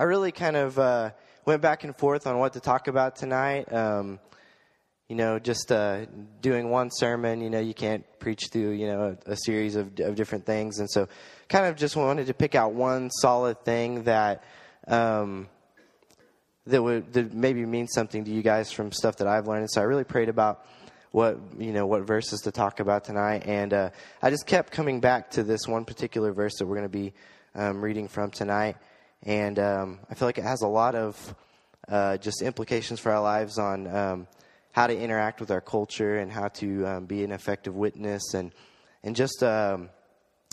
I really kind of uh, went back and forth on what to talk about tonight. Um, you know, just uh, doing one sermon, you know, you can't preach through, you know, a, a series of, of, different things. And so, kind of just wanted to pick out one solid thing that um, that would that maybe mean something to you guys from stuff that I've learned. And so, I really prayed about what you know what verses to talk about tonight, and uh, I just kept coming back to this one particular verse that we're going to be um, reading from tonight, and um, I feel like it has a lot of uh, just implications for our lives on um, how to interact with our culture and how to um, be an effective witness, and and just um,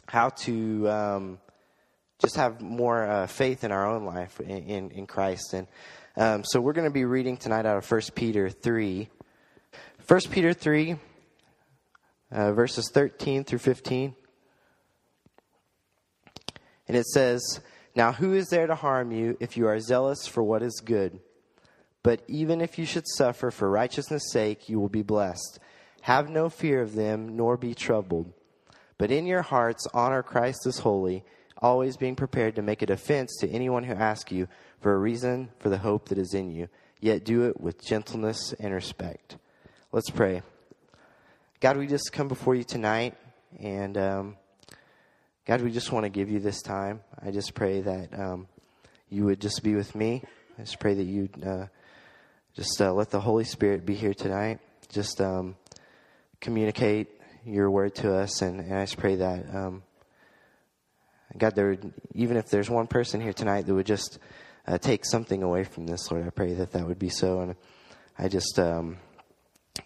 how to um, just have more uh, faith in our own life in, in, in Christ, and so we're going to be reading tonight out of First Peter three. 1 Peter 3, uh, verses 13 through 15. And it says, Now who is there to harm you if you are zealous for what is good? But even if you should suffer for righteousness' sake, you will be blessed. Have no fear of them, nor be troubled. But in your hearts, honor Christ as holy, always being prepared to make a defense to anyone who asks you for a reason for the hope that is in you, yet do it with gentleness and respect. Let's pray. God, we just come before you tonight, and um, God, we just want to give you this time. I just pray that um, you would just be with me. I just pray that you uh, just uh, let the Holy Spirit be here tonight. Just um, communicate your word to us, and, and I just pray that um, God, there even if there's one person here tonight that would just uh, take something away from this, Lord, I pray that that would be so. And I just um,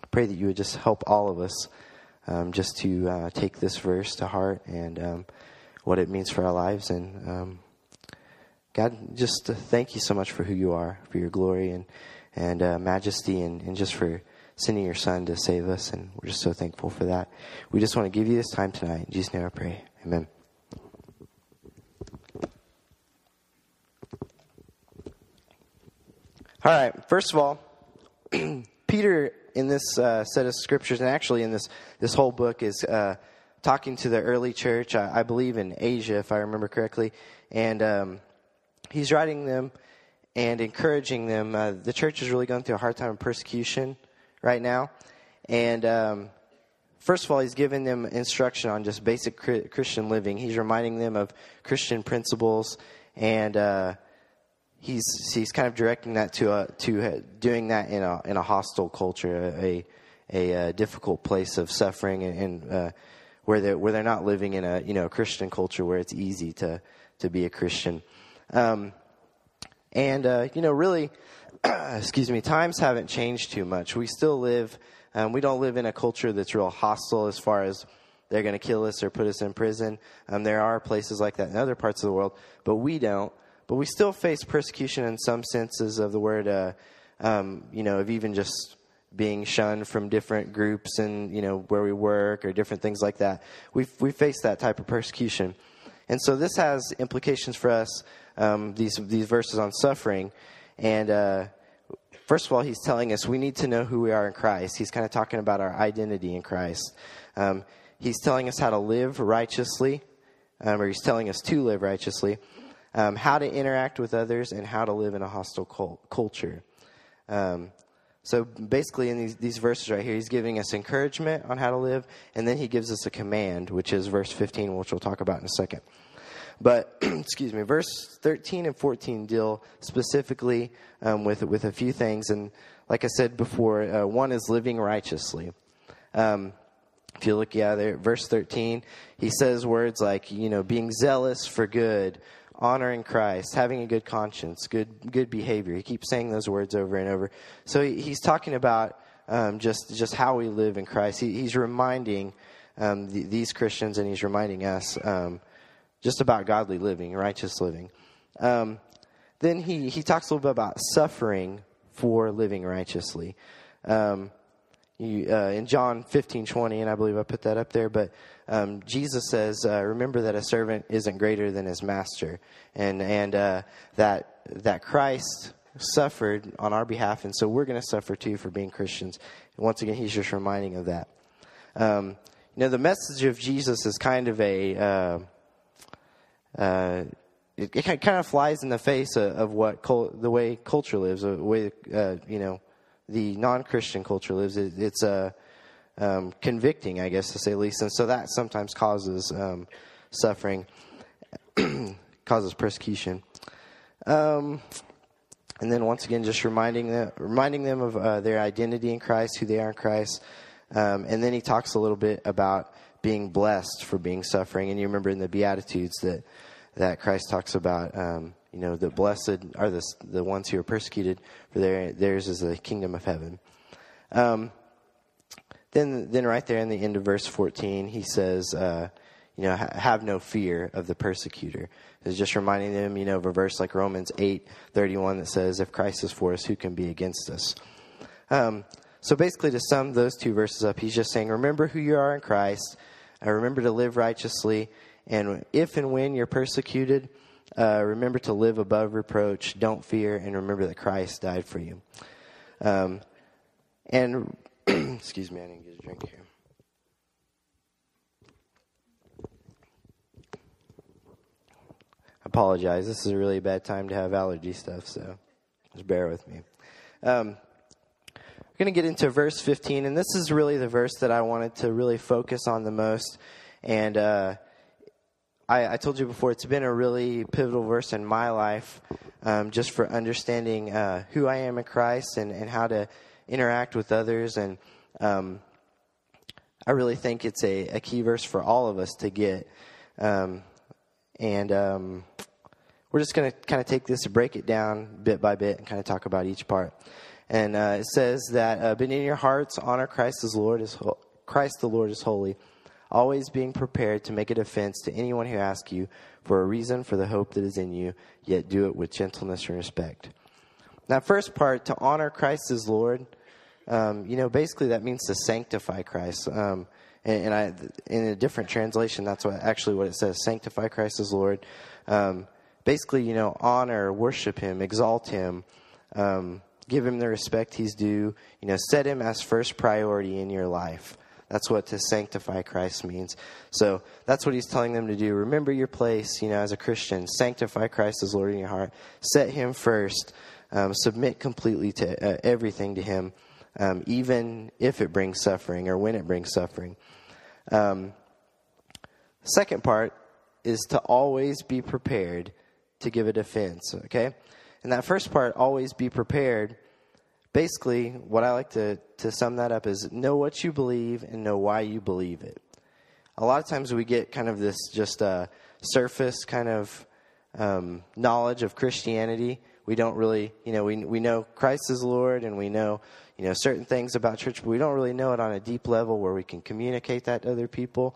pray that you would just help all of us um, just to uh, take this verse to heart and um, what it means for our lives. And um, God, just thank you so much for who you are, for your glory and and uh, majesty, and, and just for sending your Son to save us. And we're just so thankful for that. We just want to give you this time tonight. In Jesus' name I pray. Amen. All right. First of all, Peter in this uh, set of scriptures, and actually in this this whole book, is uh, talking to the early church. I, I, believe in Asia, if I remember correctly, and um, he's writing them and encouraging them. Uh, the church is really going through a hard time of persecution right now, and um, first of all, he's giving them instruction on just basic Christian living. He's reminding them of Christian principles and uh, he's he's kind of directing that to a, to doing that in a in a hostile culture, a a, a difficult place of suffering, and, and uh, where they where they're not living in a you know Christian culture where it's easy to to be a Christian, um, and uh, you know really, excuse me, times haven't changed too much. We still live. Um, we don't live in a culture that's real hostile as far as they're going to kill us or put us in prison. Um, there are places like that in other parts of the world, but we don't but we still face persecution in some senses of the word, uh, um, you know, of even just being shunned from different groups and, you know, where we work or different things like that. We we face that type of persecution. And so this has implications for us, um, these, these verses on suffering. And uh, first of all, he's telling us we need to know who we are in Christ. He's kind of talking about our identity in Christ. Um, he's telling us how to live righteously, um, or he's telling us to live righteously um, how to interact with others, and how to live in a hostile cult- culture. Um, so basically, in these, these verses right here, he's giving us encouragement on how to live, and then he gives us a command, which is verse 15, which we'll talk about in a second. But, excuse me, verse 13 and 14 deal specifically um, with, with a few things. And like I said before, uh, one is living righteously. Um, if you look, yeah, there, verse 13, he says words like, you know, being zealous for good, honoring Christ, having a good conscience, good good behavior. He keeps saying those words over and over. So he, he's talking about um, just just how we live in Christ. He, he's reminding um, the, these Christians and he's reminding us um, just about godly living, righteous living. Um, then he he talks a little bit about suffering for living righteously. Um, you, uh, in John 15, 20, and I believe I put that up there, but um, Jesus says, uh, remember that a servant isn't greater than his master, and, and uh, that, that Christ suffered on our behalf, and so we're going to suffer too for being Christians. And once again, he's just reminding of that. Um, you know, the message of Jesus is kind of a, uh, uh, it, it kind of flies in the face of, of what cul- the way culture lives, the way uh, you know the non-Christian culture lives. It, it's uh, um, convicting, I guess to say the least, and so that sometimes causes um, suffering, causes persecution. Um, and then once again, just reminding them, reminding them of uh, their identity in Christ, who they are in Christ. Um, and then he talks a little bit about being blessed for being suffering. And you remember in the Beatitudes that that Christ talks about, um, you know, the blessed are the the ones who are persecuted, for their, theirs is the kingdom of heaven. Um, then, then right there in the end of verse 14, he says, uh, you know, ha- have no fear of the persecutor. It's just reminding them, you know, of a verse like Romans 8, 31 that says, if Christ is for us, who can be against us? Um, so basically, to sum those two verses up, he's just saying, remember who you are in Christ, uh, remember to live righteously, and if and when you're persecuted, uh, remember to live above reproach, don't fear, and remember that Christ died for you. Um, and, excuse me, I didn't get a drink here. apologize. This is a really bad time to have allergy stuff, so just bear with me. Um, we're going to get into verse 15, and this is really the verse that I wanted to really focus on the most. And uh, I, I, told you before, it's been a really pivotal verse in my life um, just for understanding uh, who I am in Christ and, and how to interact with others. And um, I really think it's a, a, key verse for all of us to get. Um, and um, we're just going to kind of take this and break it down bit by bit and kind of talk about each part. And uh, it says that, uh, but in your hearts, honor Christ as Lord ho- Christ the Lord is holy, always being prepared to make a defense to anyone who asks you for a reason for the hope that is in you, yet do it with gentleness and respect. That first part, to honor Christ as Lord, um, you know, basically that means to sanctify Christ. Um, and, and, I, in a different translation, that's what actually what it says: sanctify Christ as Lord. Um, basically, you know, honor, worship Him, exalt Him, um, give Him the respect He's due. You know, set Him as first priority in your life. That's what to sanctify Christ means. So that's what he's telling them to do. Remember your place, you know, as a Christian. Sanctify Christ as Lord in your heart. Set him first. Um, submit completely to uh, everything to him, um, even if it brings suffering or when it brings suffering. Um, second part is to always be prepared to give a defense, okay? And that first part, always be prepared, basically, what I like to, to sum that up is know what you believe and know why you believe it. A lot of times we get kind of this just uh, surface kind of um, knowledge of Christianity. We don't really, you know, we, we know Christ is Lord and we know, you know, certain things about church, but we don't really know it on a deep level where we can communicate that to other people.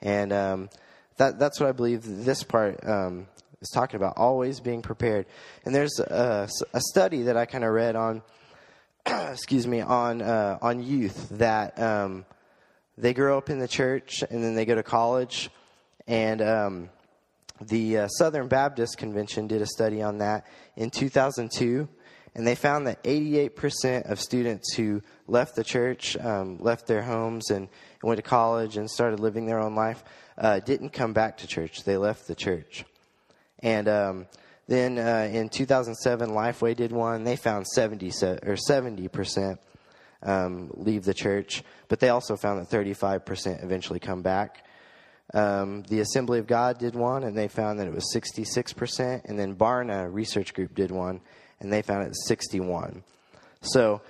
And um, that, that's what I believe this part um, is talking about, always being prepared. And there's a, a study that I kind of read on, excuse me, on uh, on youth that um, they grow up in the church and then they go to college, and um, the uh, Southern Baptist Convention did a study on that in 2002, and they found that 88% of students who left the church, um, left their homes, and, and, went to college and started living their own life, uh, didn't come back to church. They left the church. And um, then uh, in 2007, Lifeway did one. They found 70 or 70 percent um, leave the church, but they also found that 35 percent eventually come back. Um, the Assembly of God did one, and they found that it was 66 percent. And then Barna Research Group did one, and they found it 61. So,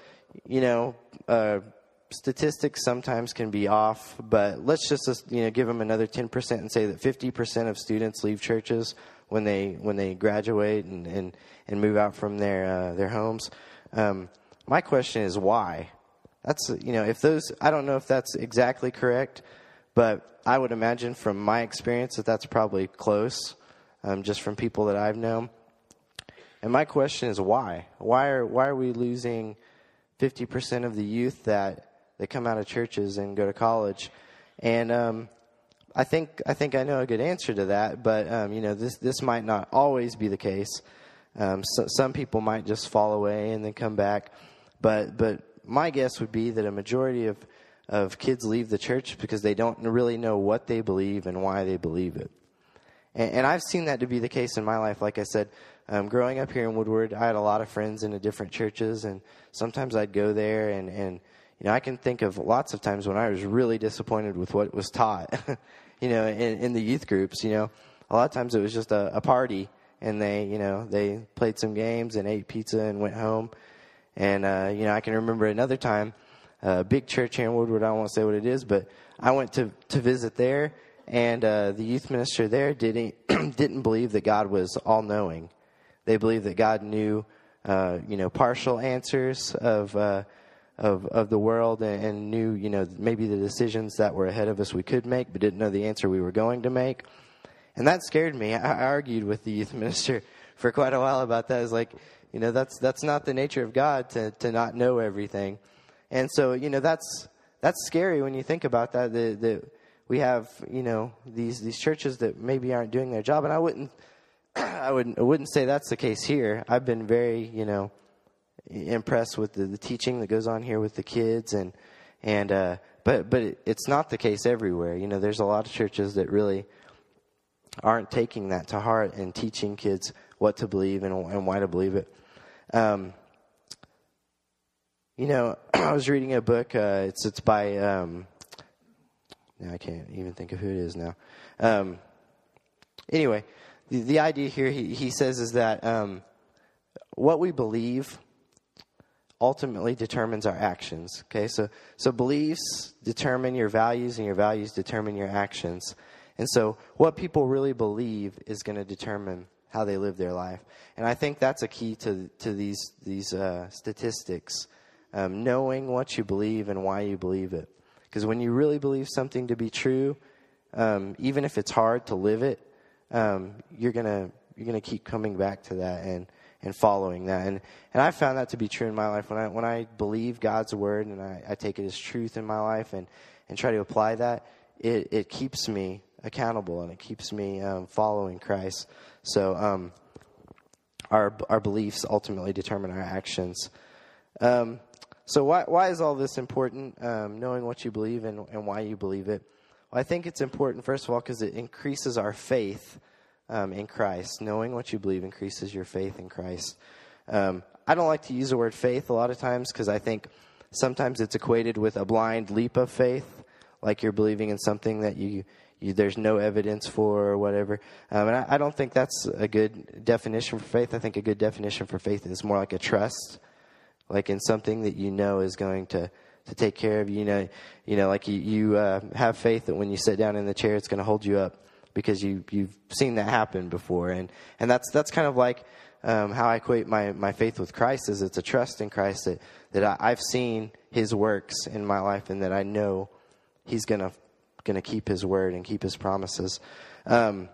you know. Uh, statistics sometimes can be off, but let's just you know give them another 10% and say that 50% of students leave churches when they when they graduate and and, and move out from their uh, their homes. Um, my question is why? That's you know if those I don't know if that's exactly correct, but I would imagine from my experience that that's probably close, um, just from people that I've known. And my question is why? Why are why are we losing fifty percent of the youth that that come out of churches and go to college? And um, I think I think I know a good answer to that, but um, you know this this might not always be the case. Um, so, some people might just fall away and then come back, but but my guess would be that a majority of of kids leave the church because they don't really know what they believe and why they believe it. And, and I've seen that to be the case in my life. Like I said, um, growing up here in Woodward, I had a lot of friends in the different churches, and sometimes I'd go there, and, and you know, I can think of lots of times when I was really disappointed with what was taught, you know, in, in the youth groups. You know, a lot of times it was just a, a party, and they, you know, they played some games and ate pizza and went home. And uh, you know, I can remember another time, a uh, big church here in Woodward. I don't want to say what it is, but I went to to visit there, and uh, the youth minister there didn't didn't believe that God was all knowing. They believed that God knew, uh, you know, partial answers of. Uh, of, of the world and, and knew, you know, maybe the decisions that were ahead of us we could make, but didn't know the answer we were going to make. And that scared me. I argued with the youth minister for quite a while about that. It's like, you know, that's that's not the nature of God to to not know everything. And so, you know, that's that's scary when you think about that. That, we have, you know, these these churches that maybe aren't doing their job. And I wouldn't, I wouldn't, I wouldn't say that's the case here. I've been very, you know, impressed with the, the teaching that goes on here with the kids, and and uh, but but it's not the case everywhere. You know, there's a lot of churches that really aren't taking that to heart and teaching kids what to believe and, and why to believe it. Um, you know, I was reading a book. Uh, it's it's by um, now I can't even think of who it is now. Um, anyway, the, the idea here he, he says is that um, what we believe ultimately determines our actions. Okay, so so beliefs determine your values, and your values determine your actions. And so, what people really believe is going to determine how they live their life. And I think that's a key to to these these uh, statistics, um, knowing what you believe and why you believe it. Because when you really believe something to be true, um, even if it's hard to live it, um, you're gonna you're gonna keep coming back to that and and following that. And and I found that to be true in my life when I when I believe God's word and I, I take it as truth in my life and and try to apply that, it it keeps me accountable and it keeps me um, following Christ. So um, our our beliefs ultimately determine our actions. Um, so why why is all this important? Um, knowing what you believe and, and why you believe it. Well, I think it's important first of all because it increases our faith um, in Christ. Knowing what you believe increases your faith in Christ. Um, I don't like to use the word faith a lot of times because I think sometimes it's equated with a blind leap of faith, like you're believing in something that you, you there's no evidence for or whatever. Um, and I, I, don't think that's a good definition for faith. I think a good definition for faith is more like a trust like in something that you know is going to to take care of you. You know, you know, like you, you uh, have faith that when you sit down in the chair, it's going to hold you up because you you've seen that happen before, and and that's that's kind of like um, how I equate my my faith with Christ is it's a trust in Christ that that I, I've seen His works in my life, and that I know He's gonna gonna keep His word and keep His promises. Um,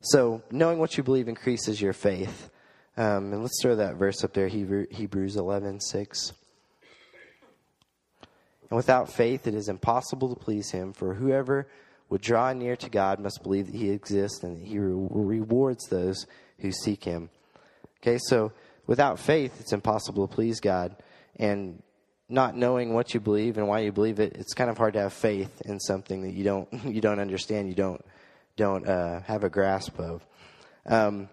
so knowing what you believe increases your faith. Um, and let's throw that verse up there, Hebrews eleven six. And without faith, it is impossible to please him, for whoever would draw near to God must believe that he exists and that he re- rewards those who seek him. Okay, so without faith, it's impossible to please God. And not knowing what you believe and why you believe it, it's kind of hard to have faith in something that you don't you don't understand, you don't don't uh, have a grasp of. Um,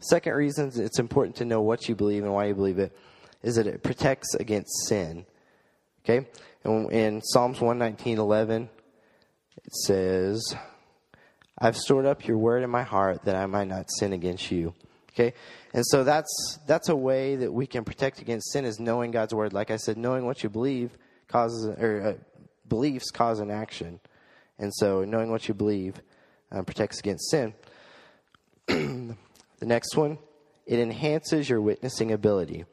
Second reason it's important to know what you believe and why you believe it is that it protects against sin. Okay? And in Psalms 119:11 it says, "I've stored up your word in my heart that I might not sin against you." Okay? And so that's that's a way that we can protect against sin is knowing God's word. Like I said, knowing what you believe causes or uh, beliefs cause an action. And so knowing what you believe um, protects against sin. The next one, it enhances your witnessing ability.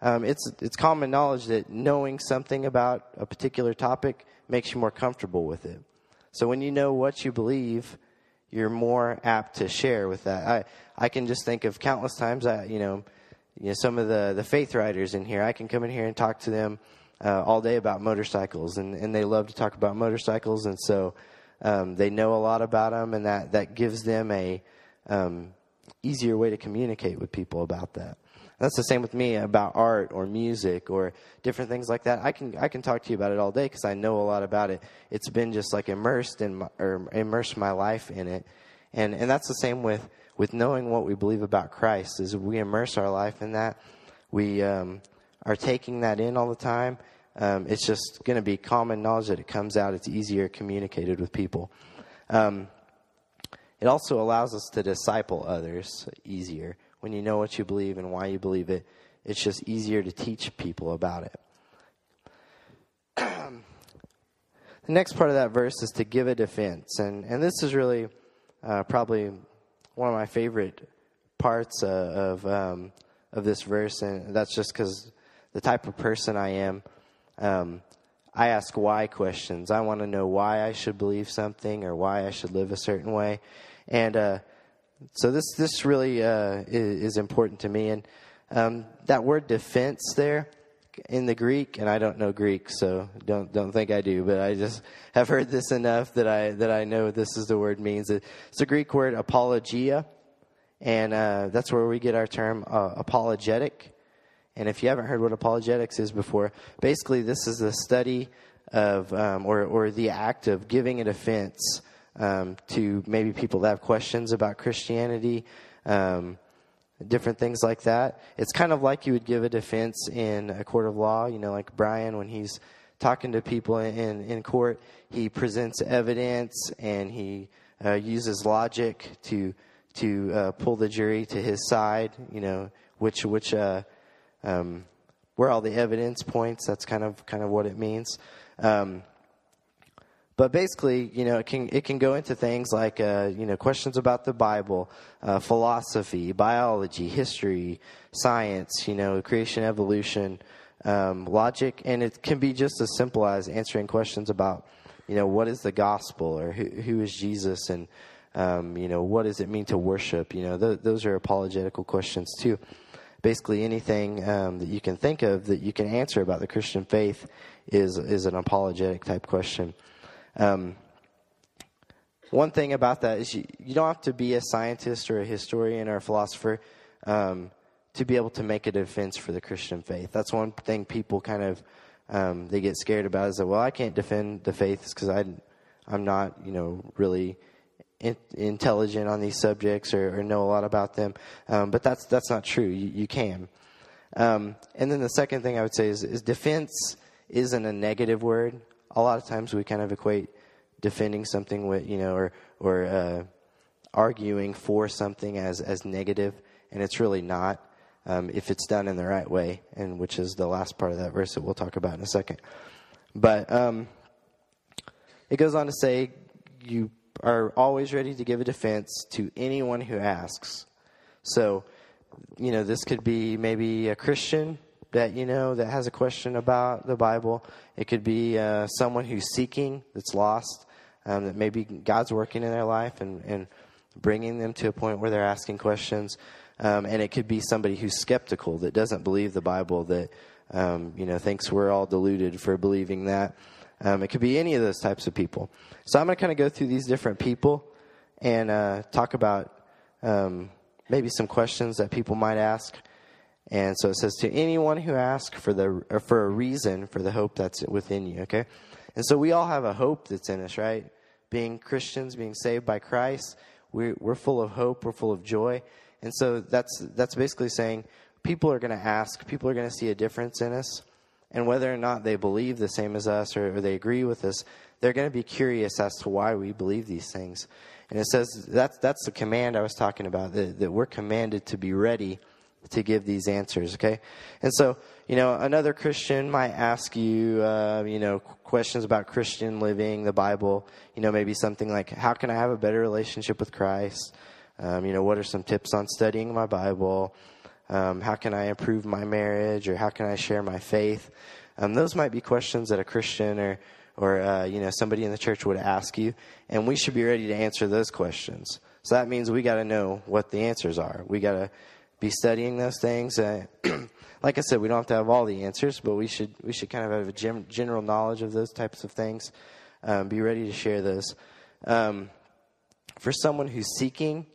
Um, it's, it's common knowledge that knowing something about a particular topic makes you more comfortable with it. So when you know what you believe, you're more apt to share with that. I, I can just think of countless times, I, you know, you know, some of the, the Faith Riders in here, I can come in here and talk to them uh, all day about motorcycles, and, and they love to talk about motorcycles, and so um, they know a lot about them, and that, that gives them a, um, easier way to communicate with people about that. That's the same with me about art or music or different things like that. I can I can talk to you about it all day because I know a lot about it. It's been just like immersed in my, or immersed my life in it, And, and that's the same with, with knowing what we believe about Christ, is we immerse our life in that. We um, are taking that in all the time. Um, it's just going to be common knowledge that it comes out. It's easier communicated with people. Um, it also allows us to disciple others easier. When you know what you believe and why you believe it, it's just easier to teach people about it. the next part of that verse is to give a defense. And, and this is really uh, probably one of my favorite parts uh, of, um, of this verse. And that's just because the type of person I am. Um, I ask why questions. I want to know why I should believe something or why I should live a certain way. And uh, so this, this really uh, is, is, important to me. And um, that word defense there, in the Greek, and I don't know Greek, so don't don't think I do, but I just have heard this enough that I that I know this is the word means. It's a Greek word apologia, and uh, that's where we get our term uh, apologetic. And if you haven't heard what apologetics is before, basically this is the study of um, or or the act of giving a defense um, to maybe people that have questions about Christianity. Um, different things like that. It's kind of like you would give a defense in a court of law. You know, like Brian, when he's talking to people in, in court, he presents evidence and he uh, uses logic to to uh, pull the jury to his side. You know, which which uh, um, where all the evidence points. That's kind of kind of what it means. Um, but basically, you know, it can it can go into things like uh, you know questions about the Bible, uh, philosophy, biology, history, science, you know, creation, evolution, um, logic, and it can be just as simple as answering questions about you know what is the gospel or who, who is Jesus and um, you know what does it mean to worship. You know, th- those are apologetical questions too. Basically, anything um, that you can think of that you can answer about the Christian faith is is an apologetic type question. Um, one thing about that is you, you don't have to be a scientist or a historian or a philosopher um, to be able to make a defense for the Christian faith. That's one thing people kind of um, they get scared about is that well I can't defend the faith because I I'm not you know really in, intelligent on these subjects or, or, know a lot about them. Um, but that's that's not true. You, you can. Um, and then the second thing I would say is, is defense isn't a negative word a lot of times we kind of equate defending something with you know or or uh, arguing for something as as negative, and it's really not um, if it's done in the right way, and which is the last part of that verse that we'll talk about in a second. But um, it goes on to say you are always ready to give a defense to anyone who asks. So, you know, this could be maybe a Christian that you know that has a question about the Bible. It could be uh, someone who's seeking, that's lost, um, that maybe God's working in their life and, and bringing them to a point where they're asking questions. Um, and it could be somebody who's skeptical that doesn't believe the Bible, that um, you know thinks we're all deluded for believing that. Um, it could be any of those types of people. So I'm going to kind of go through these different people and uh, talk about um, maybe some questions that people might ask. And so it says to anyone who asks for the for a reason for the hope that's within you. Okay, and so we all have a hope that's in us, right? Being Christians, being saved by Christ, we're we're full of hope, we're full of joy, and so that's that's basically saying people are going to ask, people are going to see a difference in us, and whether or not they believe the same as us or, or they agree with us, they're going to be curious as to why we believe these things. And it says that's that's the command I was talking about that, that we're commanded to be ready to give these answers, okay? And so, you know, another Christian might ask you, uh, you know, questions about Christian living, the Bible, you know, maybe something like, how can I have a better relationship with Christ? Um, you know, what are some tips on studying my Bible? Um, how can I improve my marriage? Or how can I share my faith? Um, those might be questions that a Christian or, or uh, you know, somebody in the church would ask you, and we should be ready to answer those questions. So that means we got to know what the answers are. We got to be studying those things. Uh, like I said, we don't have to have all the answers, but we should we should kind of have a gem, general knowledge of those types of things. Um, be ready to share those. Um, for someone who's seeking,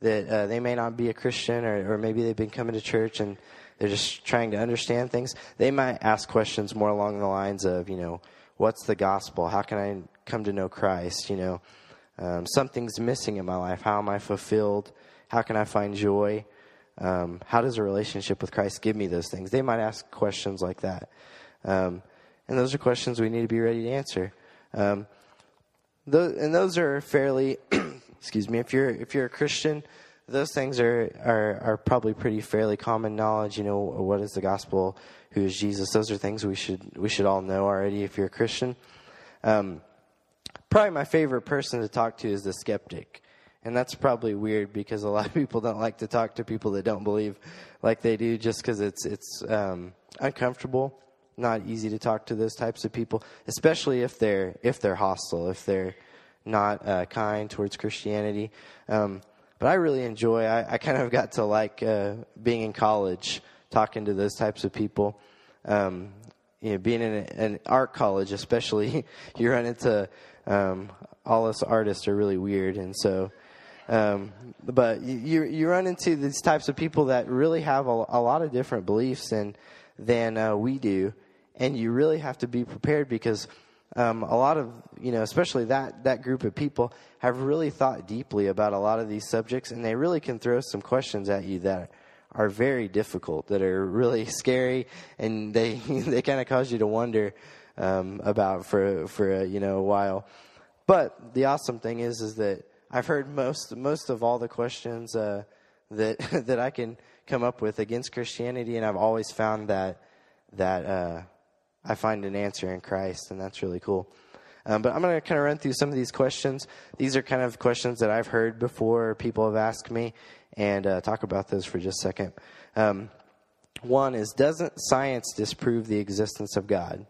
that uh, they may not be a Christian, or, or maybe they've been coming to church and they're just trying to understand things. They might ask questions more along the lines of, you know, what's the gospel? How can I come to know Christ? You know, Um, something's missing in my life. How am I fulfilled? How can I find joy? Um, how does a relationship with Christ give me those things? They might ask questions like that. Um, and those are questions we need to be ready to answer. Um, and those are fairly, excuse me, if you're, if you're a Christian, those things are, are, are probably pretty fairly common knowledge. You know, what is the gospel? Who is Jesus? Those are things we should, we should all know already if you're a Christian. Um, probably my favorite person to talk to is the skeptic. And that's probably weird because a lot of people don't like to talk to people that don't believe like they do just because it's, it's um, uncomfortable, not easy to talk to those types of people, especially if they're, if they're hostile, if they're not uh, kind towards Christianity. Um, but I really enjoy, I, I kind of got to like uh, being in college, talking to those types of people. Um, you know, being in an art college, especially, you run into um, all us artists are really weird, and so. Um, but you you run into these types of people that really have a, a lot of different beliefs than than uh, we do, and you really have to be prepared because um, a lot of you know, especially that that group of people have really thought deeply about a lot of these subjects, and they really can throw some questions at you that are very difficult, that are really scary, and they they kind of cause you to wonder um, about for for a, you know a while. But the awesome thing is is that I've heard most most of all the questions uh, that that I can come up with against Christianity, and I've always found that that uh, I find an answer in Christ, and that's really cool. Um, but I'm going to kind of run through some of these questions. These are kind of questions that I've heard before, people have asked me, and uh, talk about those for just a second. Um, one is Doesn't science disprove the existence of God?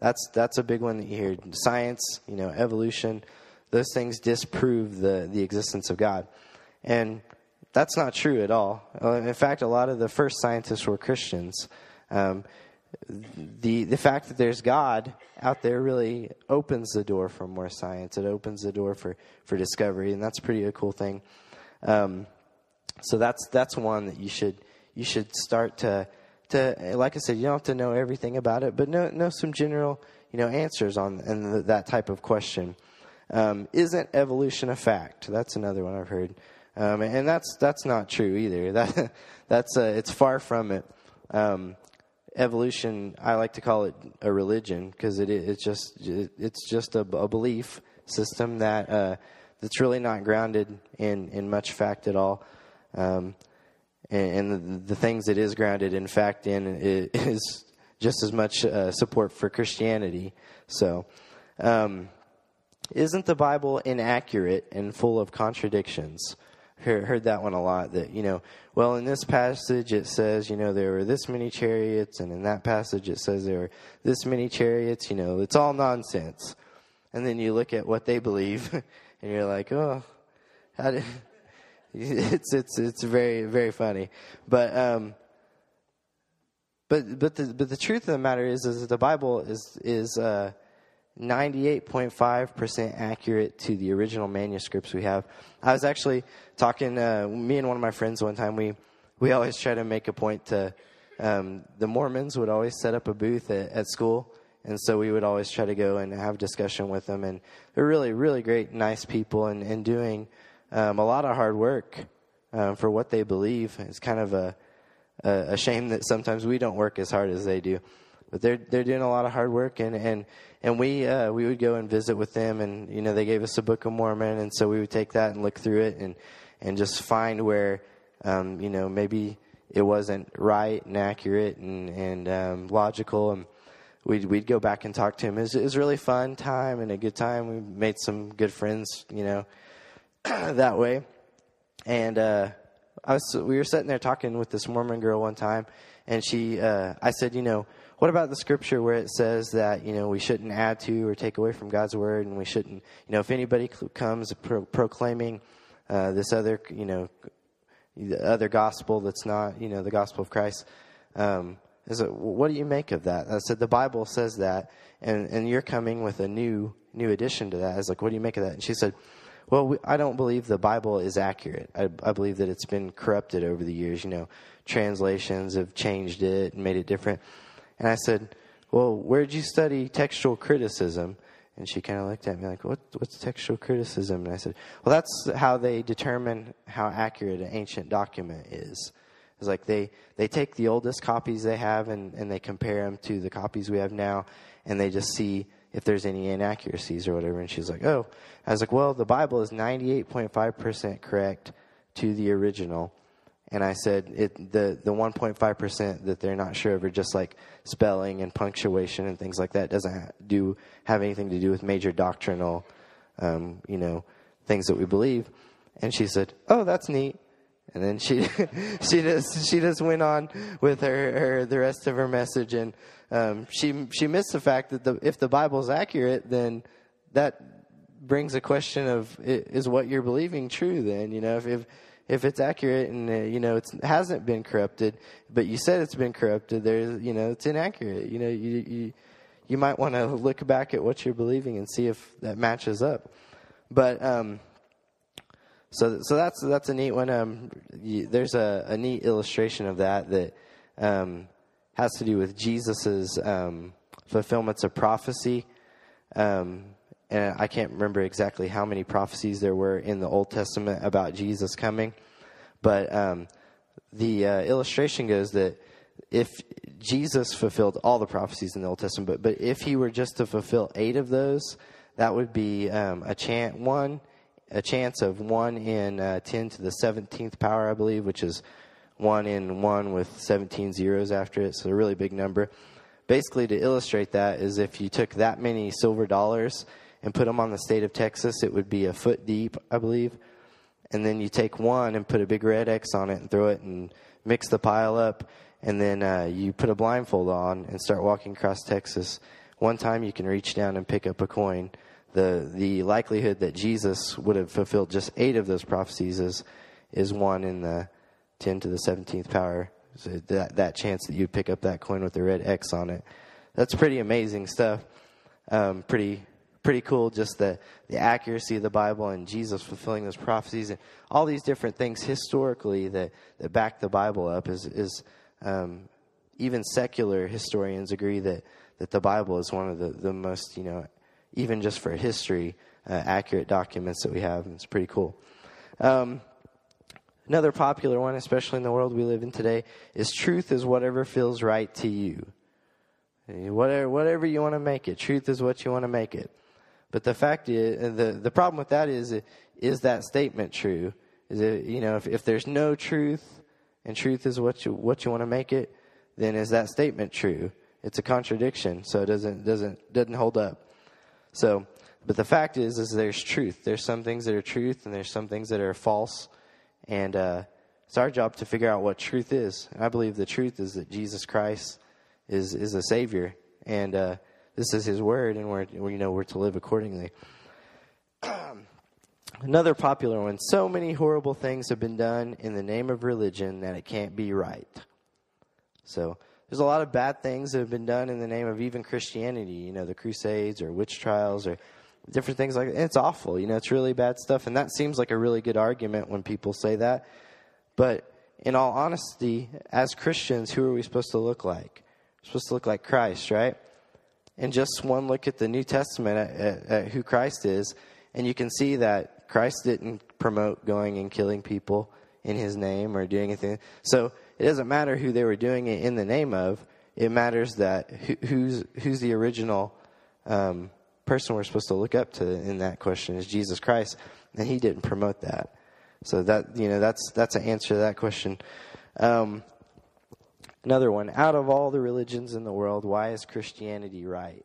That's, that's a big one that you hear. Science, you know, evolution, those things disprove the, the existence of God. And that's not true at all. Uh, in fact, a lot of the first scientists were Christians. Um, the the fact that there's God out there really opens the door for more science. It opens the door for, for discovery, and that's pretty a cool thing. Um, so that's that's one that you should you should start to to like I said, you don't have to know everything about it, but know know some general you know answers on and that type of question. Um, isn't evolution a fact? That's another one I've heard, um, and that's that's not true either. That that's uh, it's far from it. Um, evolution, I like to call it a religion because it, it's just it's just a, a belief system that uh, that's really not grounded in in much fact at all. Um, and, and the, the, things it is grounded in fact in is just as much uh, support for Christianity. So, um, isn't the Bible inaccurate and full of contradictions? Heard, that one a lot. That you know, well, in this passage it says, you know, there were this many chariots, and in that passage it says there were this many chariots. You know, it's all nonsense. And then you look at what they believe, and you're like, oh, how did? It's it's it's very very funny, but um, but but the but the truth of the matter is is that the Bible is is uh, 98.5% accurate to the original manuscripts we have. I was actually talking, uh, me and one of my friends one time, we, we always try to make a point to, um, the Mormons would always set up a booth at, at, school. And so we would always try to go and have discussion with them. And they're really, really great, nice people and, and doing um, a lot of hard work um, for what they believe. It's kind of a, a, a shame that sometimes we don't work as hard as they do but they're they're doing a lot of hard work and and and we uh, we would go and visit with them and you know they gave us a Book of Mormon and so we would take that and look through it and and just find where um, you know maybe it wasn't right and accurate and and um, logical and we'd we'd go back and talk to him. It was, it was really fun time and a good time. We made some good friends, you know, that way. And uh, I was we were sitting there talking with this Mormon girl one time, and she uh, I said, you know what about the scripture where it says that you know we shouldn't add to or take away from God's word, and we shouldn't you know if anybody comes pro- proclaiming uh, this other you know the other gospel that's not you know the gospel of Christ, um, is it, what do you make of that? I said the Bible says that, and and you're coming with a new new addition to that. I was like, what do you make of that? And she said. Well, we, I don't believe the Bible is accurate. I, I believe that it's been corrupted over the years. You know, translations have changed it and made it different. And I said, Well, where'd you study textual criticism? And she kind of looked at me like, what, what's textual criticism? And I said, well, that's how they determine how accurate an ancient document is. It's like they, they take the oldest copies they have and, and they compare them to the copies we have now, and they just see if there's any inaccuracies or whatever. And she's like, oh. I was like, well, the Bible is 98.5% correct to the original. And I said, it, the, the 1.5% that they're not sure of are just like spelling and punctuation and things like that. It doesn't do, have anything to do with major doctrinal, um, you know, things that we believe. And she said, oh, that's neat. And then she she just she just went on with her, her the rest of her message, and um, she she missed the fact that the, if the Bible is accurate, then that brings a question of is what you're believing true? Then you know if if, if it's accurate and uh, you know it hasn't been corrupted, but you said it's been corrupted, there's you know it's inaccurate. You know you you you might want to look back at what you're believing and see if that matches up. But um, so so that's that's a neat one. Um, you, there's a, a neat illustration of that that um, has to do with Jesus's um, fulfillments of prophecy. Um, and I can't remember exactly how many prophecies there were in the Old Testament about Jesus coming, but um, the uh, illustration goes that if Jesus fulfilled all the prophecies in the Old Testament, but but if he were just to fulfill eight of those, that would be um, a chance one a chance of 1 in uh, 10 to the 17th power, I believe, which is 1 in 1 with 17 zeros after it, so a really big number. Basically, to illustrate that, is if you took that many silver dollars and put them on the state of Texas, it would be a foot deep, I believe. And then you take one and put a big red X on it and throw it and mix the pile up. And then uh, you put a blindfold on and start walking across Texas. One time you can reach down and pick up a coin the the likelihood that Jesus would have fulfilled just eight of those prophecies is is one in the ten to the seventeenth power. So that that chance that you pick up that coin with the red X on it, that's pretty amazing stuff. Um, pretty pretty cool. Just the the accuracy of the Bible and Jesus fulfilling those prophecies and all these different things historically that that back the Bible up is is um, even secular historians agree that that the Bible is one of the the most you know even just for history, uh, accurate documents that we have. It's pretty cool. Um, another popular one, especially in the world we live in today, is truth is whatever feels right to you. Whatever, whatever you want to make it, truth is what you want to make it. But the fact is, the the problem with that is, is that statement true? Is it you know if, if there's no truth and truth is what you what you want to make it, then is that statement true? It's a contradiction, so it doesn't doesn't doesn't hold up. So, but the fact is, is there's truth. There's some things that are truth, and there's some things that are false, and uh, it's our job to figure out what truth is. And I believe the truth is that Jesus Christ is is a Savior, and uh, this is His Word, and we're you know we're to live accordingly. Another popular one. So many horrible things have been done in the name of religion that it can't be right. So there's a lot of bad things that have been done in the name of even Christianity, you know, the Crusades or witch trials or different things like that. It's awful, you know, it's really bad stuff. And that seems like a really good argument when people say that. But in all honesty, as Christians, who are we supposed to look like? We're supposed to look like Christ, right? And just one look at the New Testament at, at, at who Christ is, and you can see that Christ didn't promote going and killing people in his name or doing anything. So it doesn't matter who they were doing it in the name of. It matters that who, who's who's the original um, person we're supposed to look up to in that question is Jesus Christ, and He didn't promote that. So that you know that's that's an answer to that question. Um, another one: Out of all the religions in the world, why is Christianity right?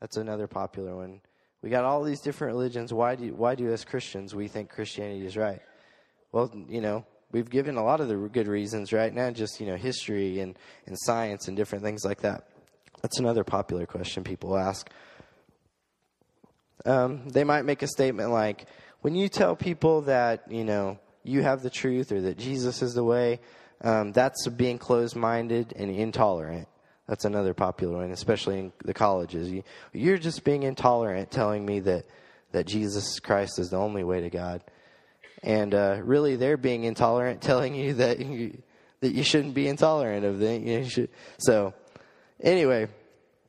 That's another popular one. We got all these different religions. Why do why do as Christians we think Christianity is right? Well, you know, we've given a lot of the good reasons, right? now, just, you know, history and, and science and different things like that. That's another popular question people ask. Um, they might make a statement like, when you tell people that, you know, you have the truth or that Jesus is the way, um, that's being closed minded and intolerant. That's another popular one, especially in the colleges. You, you're just being intolerant telling me that, that Jesus Christ is the only way to God and uh, really they're being intolerant, telling you that you, that you shouldn't be intolerant of them. You should. So, anyway,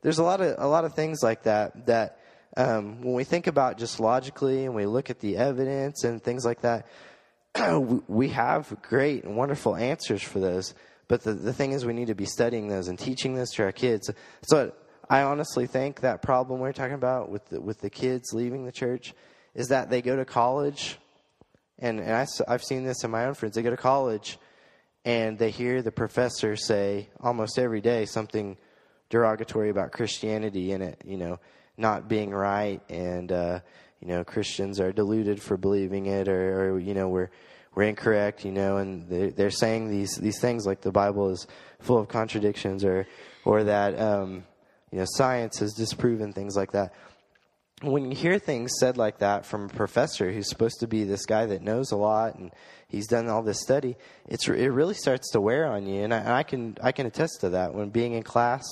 there's a lot of a lot of things like that that um, when we think about just logically and we look at the evidence and things like that, we have great and wonderful answers for those. But the, the thing is, we need to be studying those and teaching this to our kids. So I honestly think that problem we're talking about with the, with the kids leaving the church is that they go to college, and, and I, I've seen this in my own friends. They go to college and they hear the professor say almost every day something derogatory about Christianity in it, you know, not being right and, uh, you know, Christians are deluded for believing it or, or you know, we're, we're incorrect, you know, and they're, they're saying these, these things like the Bible is full of contradictions or, or that, um, you know, science has disproven things like that. When you hear things said like that from a professor who's supposed to be this guy that knows a lot and he's done all this study, it's it really starts to wear on you, and I, and I can I can attest to that. When being in class,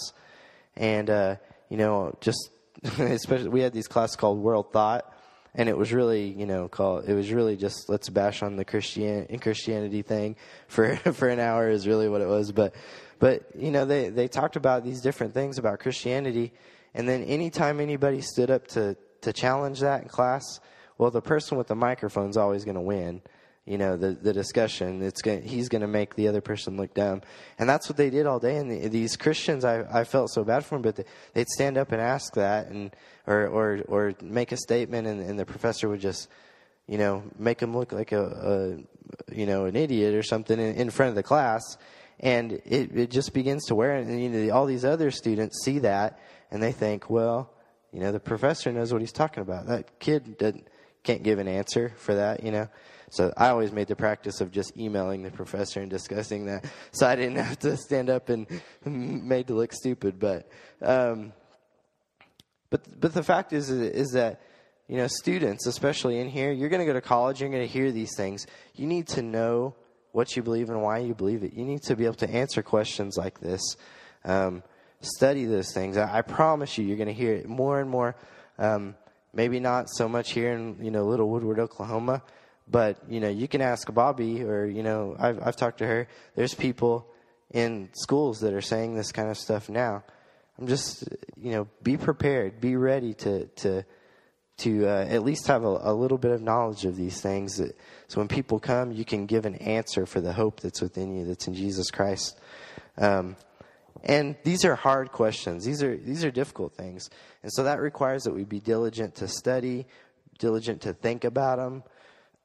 and uh, you know, just especially we had these classes called World Thought, and it was really you know called it was really just let's bash on the Christian Christianity thing for for an hour is really what it was, but but you know, they they talked about these different things about Christianity, and then anytime anybody stood up to to challenge that in class, well, the person with the microphone is always going to win. You know, the the discussion. It's going he's going to make the other person look dumb, and that's what they did all day. And the, these Christians, I I felt so bad for them, but they, they'd stand up and ask that, and or or or make a statement, and, and the professor would just you know, make him look like a, a you know, an idiot or something in, in front of the class. And it, it just begins to wear and you know all these other students see that and they think well you know the professor knows what he's talking about. That kid doesn't can't give an answer for that you know. So i always made the practice of just emailing the professor and discussing that. So i didn't have to stand up and made to look stupid but um, but but the fact is is that you know students especially in here you're going to go to college you're going to hear these things you need to know what you believe and why you believe it. You need to be able to answer questions like this. Um, study those things. I, I, promise you, you're going to hear it more and more. Um, maybe not so much here in you know Little Woodward, Oklahoma, but you know you can ask Bobby or you know I've I've talked to her. There's people in schools that are saying this kind of stuff now. I'm just you know be prepared, be ready to to to uh, at least have a, a, little bit of knowledge of these things. That, so when people come, you can give an answer for the hope that's within you, that's in Jesus Christ. Um, and these are hard questions. These are these are difficult things, and so that requires that we be diligent to study, diligent to think about them.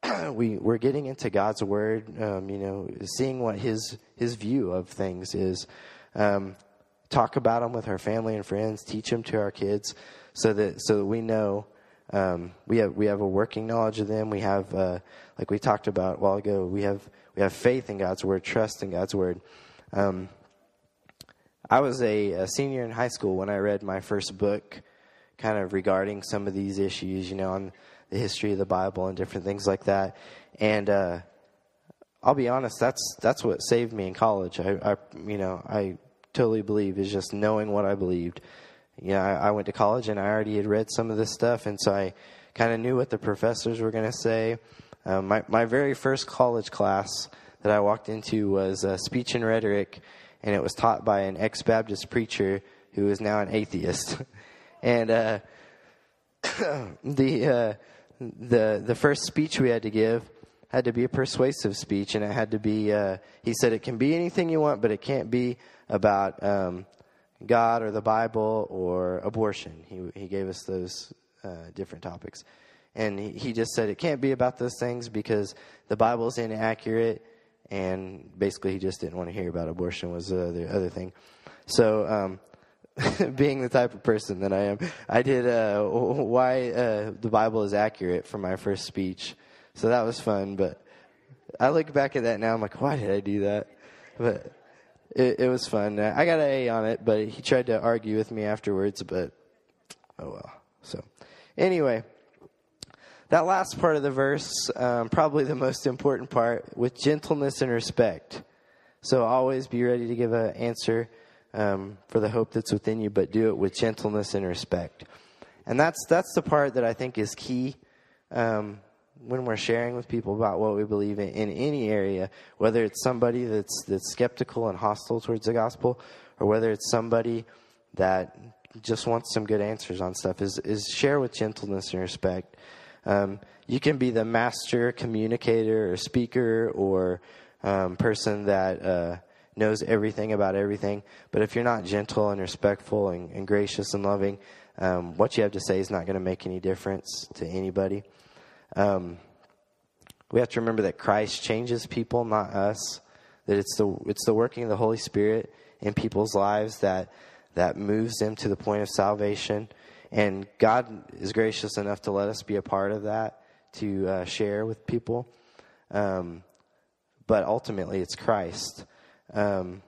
we we're getting into God's word. Um, you know, seeing what His His view of things is. Um, talk about them with our family and friends. Teach them to our kids, so that so that we know um, we have we have a working knowledge of them. We have, uh, like we talked about a while ago, we have we have faith in God's word, trust in God's word. Um, I was a, a, senior in high school when I read my first book, kind of regarding some of these issues, you know, on the history of the Bible and different things like that. And uh, I'll be honest, that's that's what saved me in college. I, I you know I totally believe is just knowing what I believed you know, I, I went to college and I already had read some of this stuff, and so I kind of knew what the professors were going to say. Um, my my very first college class that I walked into was uh, speech and rhetoric, and it was taught by an ex-Baptist preacher who is now an atheist. and uh, the uh, the the first speech we had to give had to be a persuasive speech, and it had to be. Uh, he said it can be anything you want, but it can't be about um, God or the Bible or abortion. He, he gave us those uh, different topics. And he, he just said it can't be about those things because the Bible is inaccurate. And basically, he just didn't want to hear about abortion, was the other, other thing. So, um, being the type of person that I am, I did uh, why uh, the Bible is accurate for my first speech. So that was fun. But I look back at that now, I'm like, why did I do that? But it, it was fun. I got an A on it, but he tried to argue with me afterwards. But oh well. So anyway, that last part of the verse, um, probably the most important part, with gentleness and respect. So always be ready to give an answer um, for the hope that's within you, but do it with gentleness and respect. And that's that's the part that I think is key um, when we're sharing with people about what we believe in in any area, whether it's somebody that's that's skeptical and hostile towards the gospel, or whether it's somebody that just wants some good answers on stuff is is share with gentleness and respect. Um, you can be the master communicator or speaker or um, person that uh, knows everything about everything, but if you're not gentle and respectful and, and gracious and loving, um, what you have to say is not going to make any difference to anybody. Um, we have to remember that Christ changes people, not us. That it's the it's the working of the Holy Spirit in people's lives that that moves them to the point of salvation. And God is gracious enough to let us be a part of that to uh, share with people. Um, but ultimately, it's Christ. Um,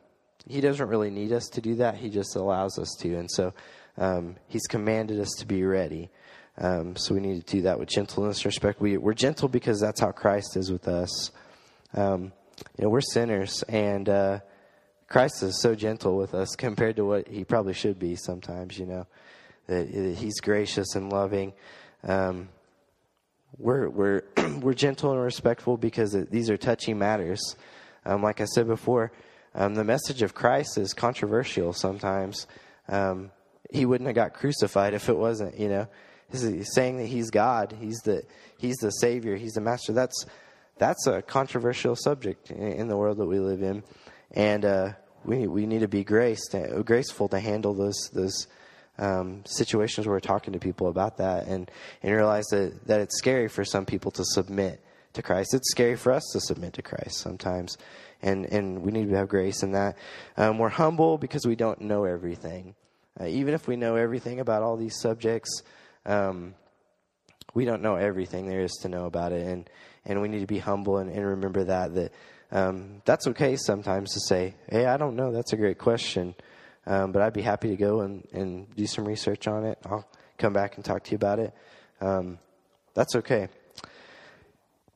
he doesn't really need us to do that. He just allows us to. And so um, He's commanded us to be ready. Um, so we need to do that with gentleness and respect. We, we're gentle because that's how Christ is with us. Um, you know, we're sinners, and uh, Christ is so gentle with us compared to what he probably should be sometimes, you know, that, he's gracious and loving. Um, we're, we're, we're gentle and respectful because these are touchy matters. Um, like I said before, um, the message of Christ is controversial sometimes. Um, he wouldn't have got crucified if it wasn't, you know. He's saying that he's God, he's the, he's the Savior, he's the Master. That's, that's a controversial subject in the world that we live in, and uh, we we need to be graced, uh, graceful to handle those those um, situations where we're talking to people about that, and and realize that that it's scary for some people to submit to Christ. It's scary for us to submit to Christ sometimes, and and we need to have grace in that. Um, we're humble because we don't know everything, uh, even if we know everything about all these subjects. Um, we don't know everything there is to know about it, and and we need to be humble and, and remember that that um, that's okay sometimes to say, hey, I don't know. That's a great question, um, but I'd be happy to go and, and do some research on it. I'll come back and talk to you about it. Um, that's okay.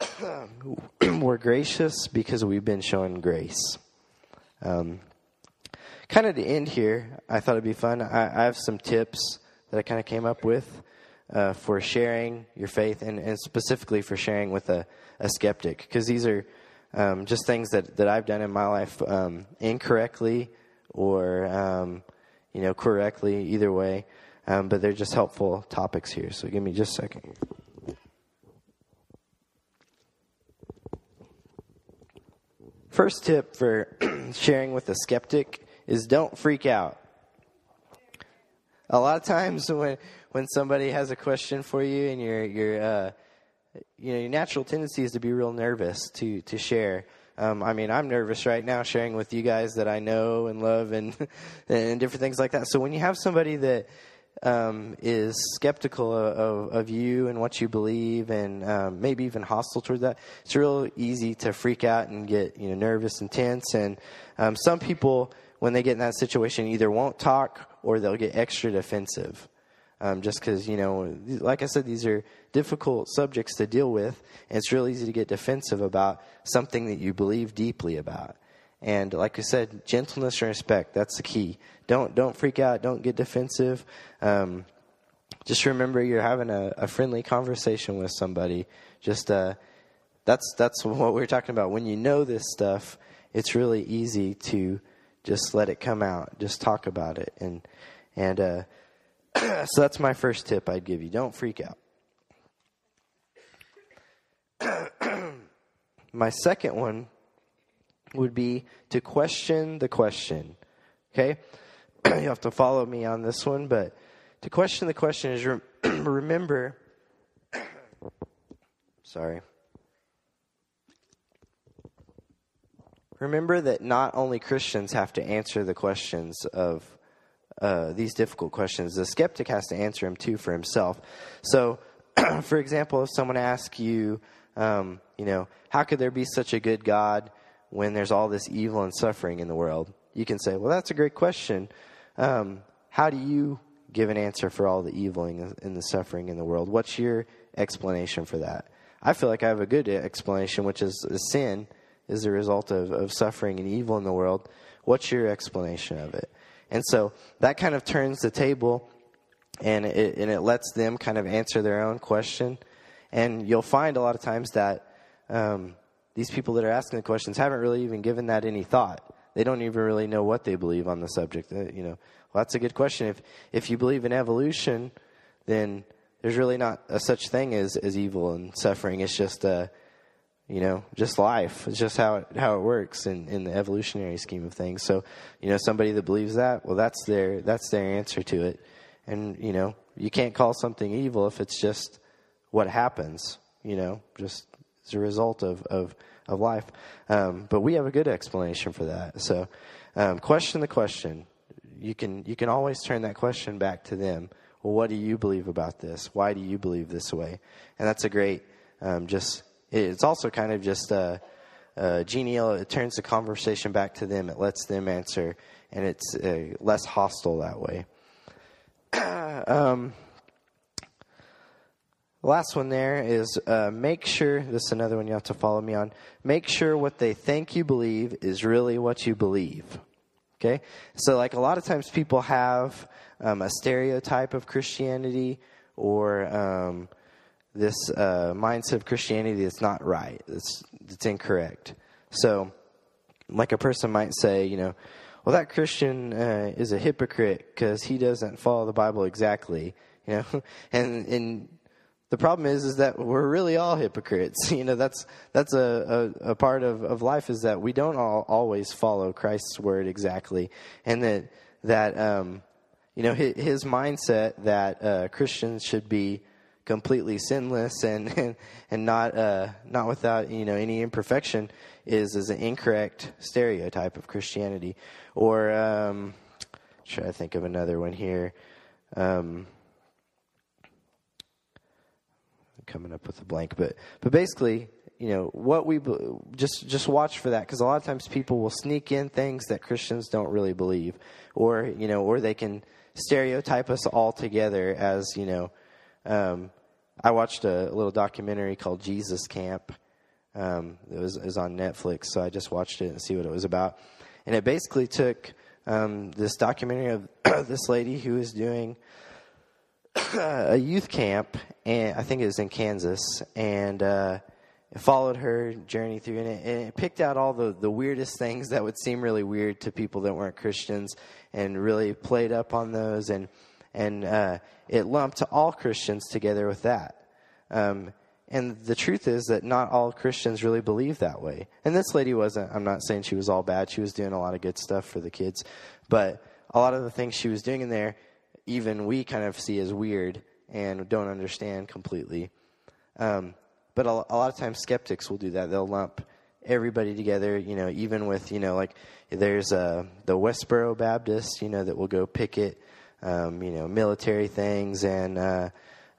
We're gracious because we've been shown grace. Um, kind of to end here, I thought it'd be fun. I, I have some tips that I kind of came up with uh, for sharing your faith and, and, specifically for sharing with a, a skeptic. Because these are um, just things that, that I've done in my life um, incorrectly or um, you know correctly either way. Um, but they're just helpful topics here. So give me just a second. First tip for sharing with a skeptic is don't freak out. A lot of times when when somebody has a question for you and you're you're uh, you know your natural tendency is to be real nervous to to share. Um, I mean, I'm nervous right now sharing with you guys that I know and love and and different things like that. So when you have somebody that um, is skeptical of, of, you and what you believe, and um, maybe even hostile toward that, it's real easy to freak out and get you know nervous and tense. And um, some people, when they get in that situation, either won't talk or they'll get extra defensive. Um, just because, you know, like I said, these are difficult subjects to deal with, and it's real easy to get defensive about something that you believe deeply about. And like I said, gentleness and respect, that's the key. Don't, don't freak out, don't get defensive. Um, just remember you're having a, a, friendly conversation with somebody. Just, uh, that's, that's what we're talking about. When you know this stuff, it's really easy to just let it come out. Just talk about it. And, and, uh, so that's my first tip I'd give you. Don't freak out. my second one would be to question the question. Okay? you have to follow me on this one, but to question the question is re- remember. sorry. Remember that not only Christians have to answer the questions of uh, these difficult questions. The skeptic has to answer them too for himself. So, for example, if someone asks you, um, you know, how could there be such a good God when there's all this evil and suffering in the world? You can say, well, that's a great question. Um, how do you give an answer for all the evil and the suffering in the world? What's your explanation for that? I feel like I have a good explanation, which is sin is the result of, of suffering and evil in the world. What's your explanation of it? And so that kind of turns the table and it, and it lets them kind of answer their own question. And you'll find a lot of times that um, these people that are asking the questions haven't really even given that any thought. they don't even really know what they believe on the subject. Uh, you know, well, that's a good question. If if you believe in evolution, then there's really not a such thing as as evil and suffering. It's just uh, you know, just life. It's just how it how it works in in the evolutionary scheme of things. So, you know, somebody that believes that, well, that's their that's their answer to it. And you know, you can't call something evil if it's just what happens. You know, just as a result of of of life. Um, but we have a good explanation for that. So, um, question the question. You can you can always turn that question back to them. Well, what do you believe about this? Why do you believe this way? And that's a great. Um, just it's also kind of just genial. It turns the conversation back to them. It lets them answer, and it's uh, less hostile that way. um, last one there is uh, make sure this is another one you have to follow me on make sure what they think you believe is really what you believe okay so like a lot of times people have um, a stereotype of christianity or um, this uh, mindset of christianity that's not right it's, it's incorrect. So like a person might say you know well that christian uh, is a hypocrite because he doesn't follow the bible exactly you know? And and the problem is is that we're really all hypocrites. You know that's that's a, a, a, part of, of life is that we don't all always follow christ's word exactly. And that that um, you know his, his mindset that uh, christians should be completely sinless and and, and not uh, not without you know any imperfection is is an incorrect stereotype of christianity or um, to think of another one here um, coming up with a blank, but but basically, you know, what we just just watch for that because a lot of times people will sneak in things that Christians don't really believe, or you know, or they can stereotype us all together as you know. Um, I watched a, little documentary called Jesus Camp. Um, it, was, it was on Netflix, so I just watched it and see what it was about. And it basically took um, this documentary of this lady who was doing a youth camp, and I think it was in Kansas, and uh, followed her journey through, and it, and it, picked out all the, the weirdest things that would seem really weird to people that weren't Christians, and really played up on those, and and uh, it lumped all Christians together with that. Um, and the truth is that not all Christians really believe that way. And this lady wasn't, I'm not saying she was all bad. She was doing a lot of good stuff for the kids. But a lot of the things she was doing in there, even we kind of see as weird and don't understand completely. Um, but a, a, lot of times skeptics will do that. They'll lump everybody together, you know, even with, you know, like there's uh, the Westboro Baptist, you know, that will go picket, um, you know, military things and, uh,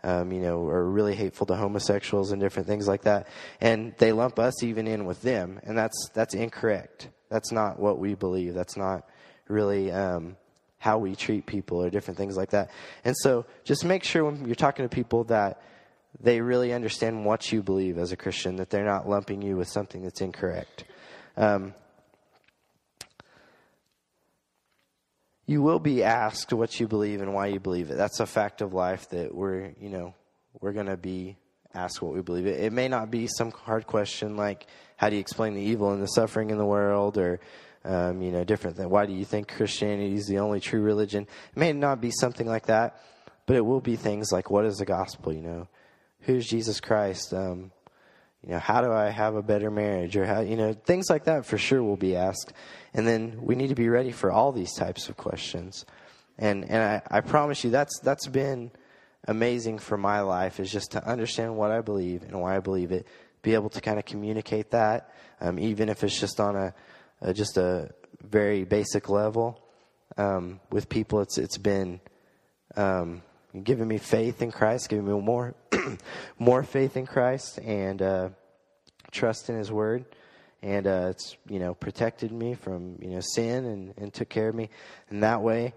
um, you know, are really hateful to homosexuals and different things like that. And they lump us even in with them. And that's, that's incorrect. That's not what we believe. That's not really, um, how we treat people or different things like that. And so just make sure when you're talking to people that they really understand what you believe as a Christian, that they're not lumping you with something that's incorrect. Um, you will be asked what you believe and why you believe it. That's a fact of life that we're, you know, we're going to be asked what we believe. It, it may not be some hard question like, how do you explain the evil and the suffering in the world or um, you know, different thing. Why do you think Christianity is the only true religion? It may not be something like that, but it will be things like, what is the gospel? You know, who's Jesus Christ? Um, you know, how do I have a better marriage? Or how, you know, things like that for sure will be asked. And then we need to be ready for all these types of questions. And, and I, I promise you, that's, that's been amazing for my life is just to understand what I believe and why I believe it, be able to kind of communicate that, um, even if it's just on a, uh, just a very basic level um, with people. It's it's been um, giving me faith in Christ, giving me more more faith in Christ, and uh, trust in His Word. And uh, it's you know protected me from you know sin and, and took care of me in that way.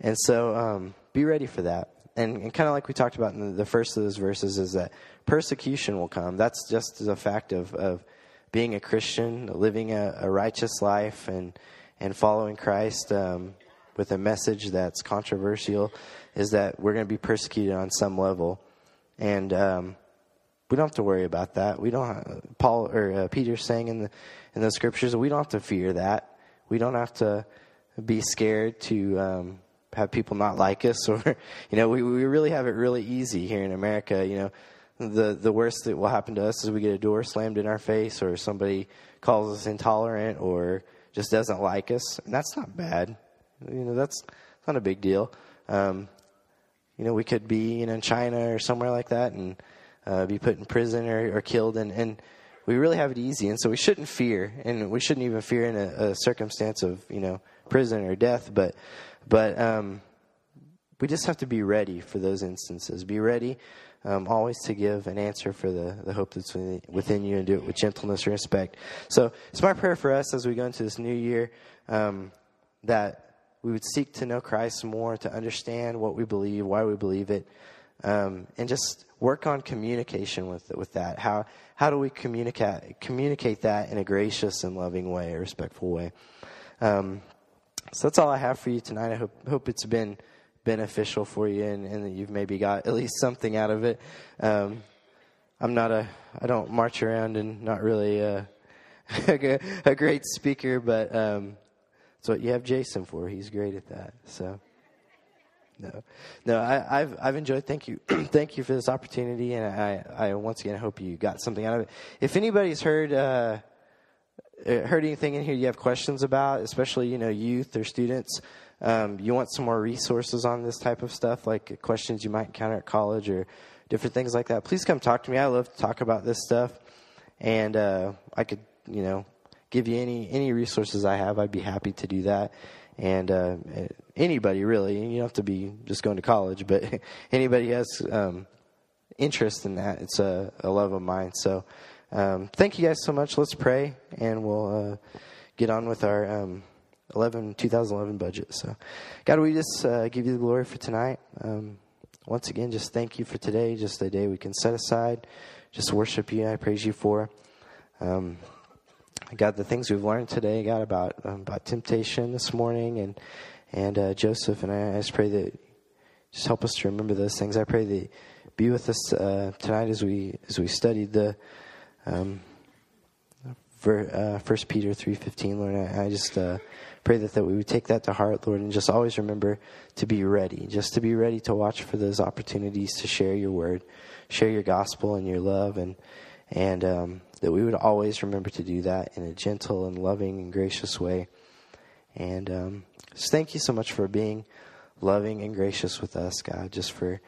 And so um, be ready for that. And, and kind of like we talked about in the, first of those verses is that persecution will come. That's just a fact of, of being a Christian, living a, a righteous life, and and following Christ um, with a message that's controversial, is that we're going to be persecuted on some level, and um, we don't have to worry about that. We don't. Have, Paul or uh, Peter saying in the in the scriptures, we don't have to fear that. we don't have to be scared to um, have people not like us, or you know, we we really have it really easy here in America. You know, the the worst that will happen to us is we get a door slammed in our face, or somebody calls us intolerant, or just doesn't like us, and that's not bad. You know, that's not a big deal. Um, you know, we could be you know, in China or somewhere like that and uh, be put in prison or, or killed, and, and we really have it easy, and so we shouldn't fear, and we shouldn't even fear in a, a circumstance of you know prison or death, but but um, we just have to be ready for those instances. Be ready um, always to give an answer for the, the hope that's within you and do it with gentleness and respect. So it's my prayer for us as we go into this new year um, that we would seek to know Christ more, to understand what we believe, why we believe it, um, and just work on communication with with that. How how do we communicate communicate that in a gracious and loving way, a respectful way? Um, so that's all I have for you tonight. I hope hope it's been beneficial for you and, and that you've maybe got at least something out of it. Um, I'm not a, I don't march around and not really a, a great speaker, but um, that's what you have Jason for. He's great at that. So. No, no, I, have I've enjoyed. Thank you, thank you for this opportunity, and I, I once again hope you got something out of it. If anybody's heard uh, heard anything in here you have questions about, especially you know youth or students, um, you want some more resources on this type of stuff, like questions you might encounter at college or different things like that, please come talk to me. I love to talk about this stuff, and uh, I could, you know, give you any any resources I have. I'd be happy to do that. And uh, anybody really, you don't have to be just going to college, but anybody has um, interest in that, it's a, a love of mine. So, um, thank you guys so much. Let's pray, and we'll uh, get on with our. Um, 11, 2011 budget. So, God, we just uh, give you the glory for tonight. Um, once again, just thank you for today, just a day we can set aside, just worship you. I praise you for. Um, God, the things we've learned today, God, about um, about temptation this morning, and and uh, Joseph, and I, I, just pray that just help us to remember those things. I pray that be with us uh, tonight as we as we studied the um, uh, First Peter three fifteen. Lord, I, I just uh, pray that, that we would take that to heart, Lord, and just always remember to be ready, just to be ready to watch for those opportunities to share your word, share your gospel and your love, and and um, that we would always remember to do that in a gentle and loving and gracious way. And um, just thank you so much for being loving and gracious with us, God, just for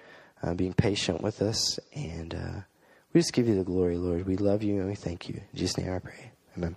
uh, being patient with us. And uh, we just give you the glory, Lord. We love you and we thank you. In Jesus' name I pray. Amen.